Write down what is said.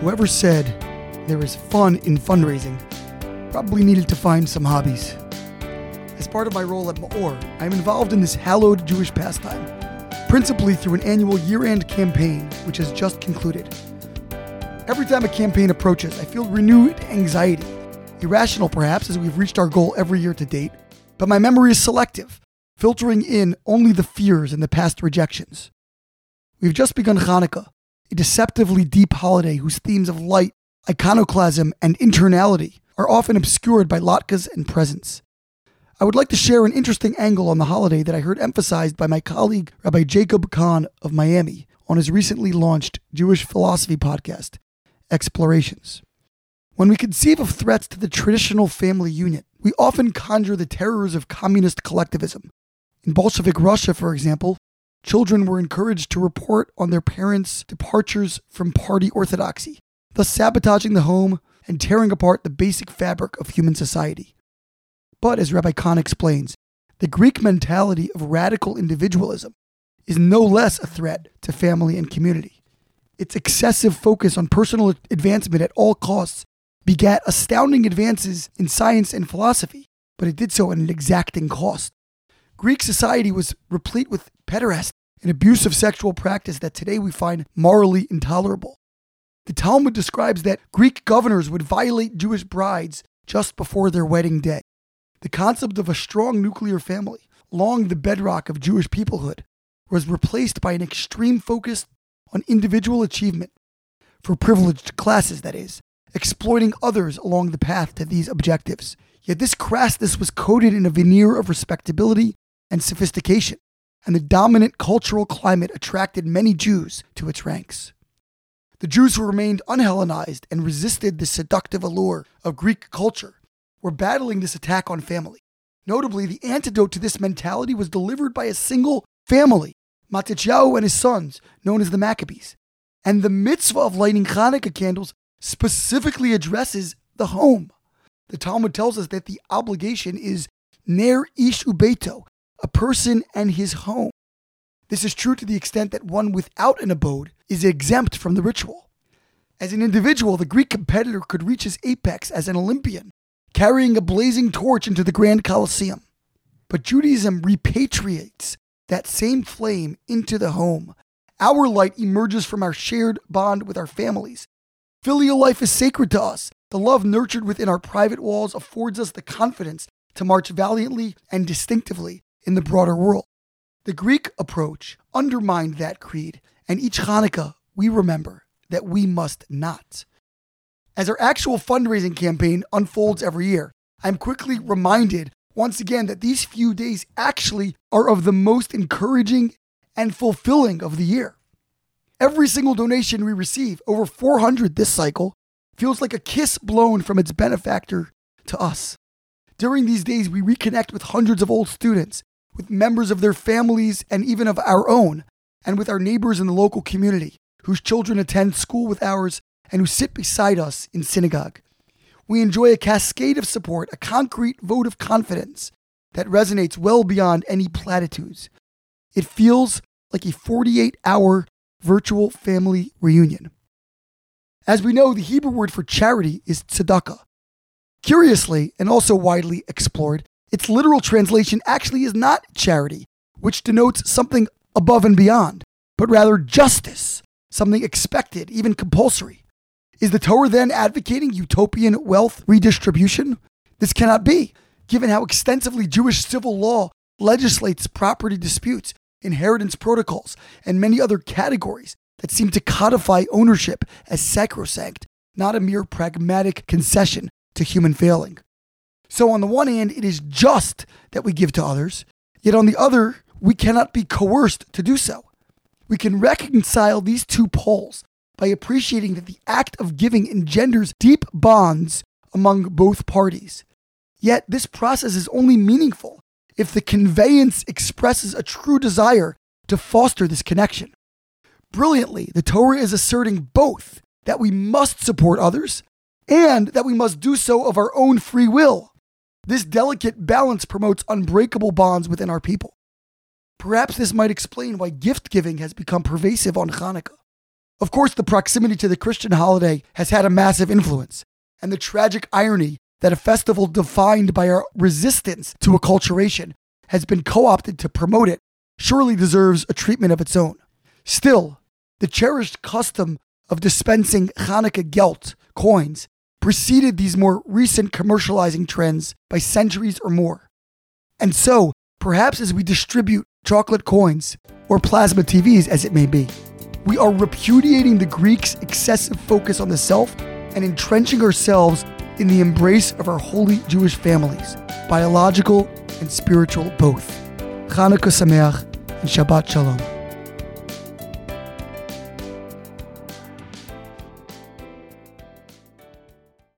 Whoever said there is fun in fundraising probably needed to find some hobbies. As part of my role at Maor, I am involved in this hallowed Jewish pastime, principally through an annual year end campaign which has just concluded. Every time a campaign approaches, I feel renewed anxiety. Irrational, perhaps, as we've reached our goal every year to date, but my memory is selective, filtering in only the fears and the past rejections. We've just begun Hanukkah, a deceptively deep holiday whose themes of light, iconoclasm, and internality are often obscured by latkes and presents. I would like to share an interesting angle on the holiday that I heard emphasized by my colleague Rabbi Jacob Kahn of Miami on his recently launched Jewish philosophy podcast, explorations. When we conceive of threats to the traditional family unit, we often conjure the terrors of communist collectivism. In Bolshevik Russia, for example, children were encouraged to report on their parents' departures from party orthodoxy, thus sabotaging the home and tearing apart the basic fabric of human society. But as Rabbi Kahn explains, the Greek mentality of radical individualism is no less a threat to family and community. Its excessive focus on personal advancement at all costs begat astounding advances in science and philosophy, but it did so at an exacting cost. Greek society was replete with pederasty, an abusive sexual practice that today we find morally intolerable. The Talmud describes that Greek governors would violate Jewish brides just before their wedding day. The concept of a strong nuclear family, long the bedrock of Jewish peoplehood, was replaced by an extreme focus on individual achievement, for privileged classes, that is, exploiting others along the path to these objectives. Yet this crassness was coated in a veneer of respectability and sophistication, and the dominant cultural climate attracted many Jews to its ranks. The Jews who remained unhellenized and resisted the seductive allure of Greek culture were battling this attack on family. Notably, the antidote to this mentality was delivered by a single family Matityahu and his sons, known as the Maccabees. And the mitzvah of lighting Hanukkah candles specifically addresses the home. The Talmud tells us that the obligation is ner ish ubeto, a person and his home. This is true to the extent that one without an abode is exempt from the ritual. As an individual, the Greek competitor could reach his apex as an Olympian, carrying a blazing torch into the Grand Colosseum. But Judaism repatriates that same flame into the home. Our light emerges from our shared bond with our families. Filial life is sacred to us. The love nurtured within our private walls affords us the confidence to march valiantly and distinctively in the broader world. The Greek approach undermined that creed, and each Hanukkah we remember that we must not. As our actual fundraising campaign unfolds every year, I'm quickly reminded once again that these few days actually are of the most encouraging and fulfilling of the year. Every single donation we receive, over 400 this cycle, feels like a kiss blown from its benefactor to us. During these days, we reconnect with hundreds of old students, with members of their families and even of our own, and with our neighbors in the local community whose children attend school with ours and who sit beside us in synagogue we enjoy a cascade of support, a concrete vote of confidence that resonates well beyond any platitudes. It feels like a 48 hour virtual family reunion. As we know, the Hebrew word for charity is tzedakah. Curiously, and also widely explored, its literal translation actually is not charity, which denotes something above and beyond, but rather justice, something expected, even compulsory. Is the Torah then advocating utopian wealth redistribution? This cannot be, given how extensively Jewish civil law legislates property disputes, inheritance protocols, and many other categories that seem to codify ownership as sacrosanct, not a mere pragmatic concession to human failing. So, on the one hand, it is just that we give to others, yet on the other, we cannot be coerced to do so. We can reconcile these two poles by appreciating that the act of giving engenders deep bonds among both parties. Yet, this process is only meaningful if the conveyance expresses a true desire to foster this connection. Brilliantly, the Torah is asserting both that we must support others and that we must do so of our own free will. This delicate balance promotes unbreakable bonds within our people. Perhaps this might explain why gift giving has become pervasive on Hanukkah. Of course, the proximity to the Christian holiday has had a massive influence, and the tragic irony that a festival defined by our resistance to acculturation has been co opted to promote it surely deserves a treatment of its own. Still, the cherished custom of dispensing Hanukkah gelt coins preceded these more recent commercializing trends by centuries or more. And so, perhaps as we distribute chocolate coins, or plasma TVs as it may be, we are repudiating the Greeks' excessive focus on the self and entrenching ourselves in the embrace of our holy Jewish families, biological and spiritual both. Hanukkah Sameach and Shabbat Shalom.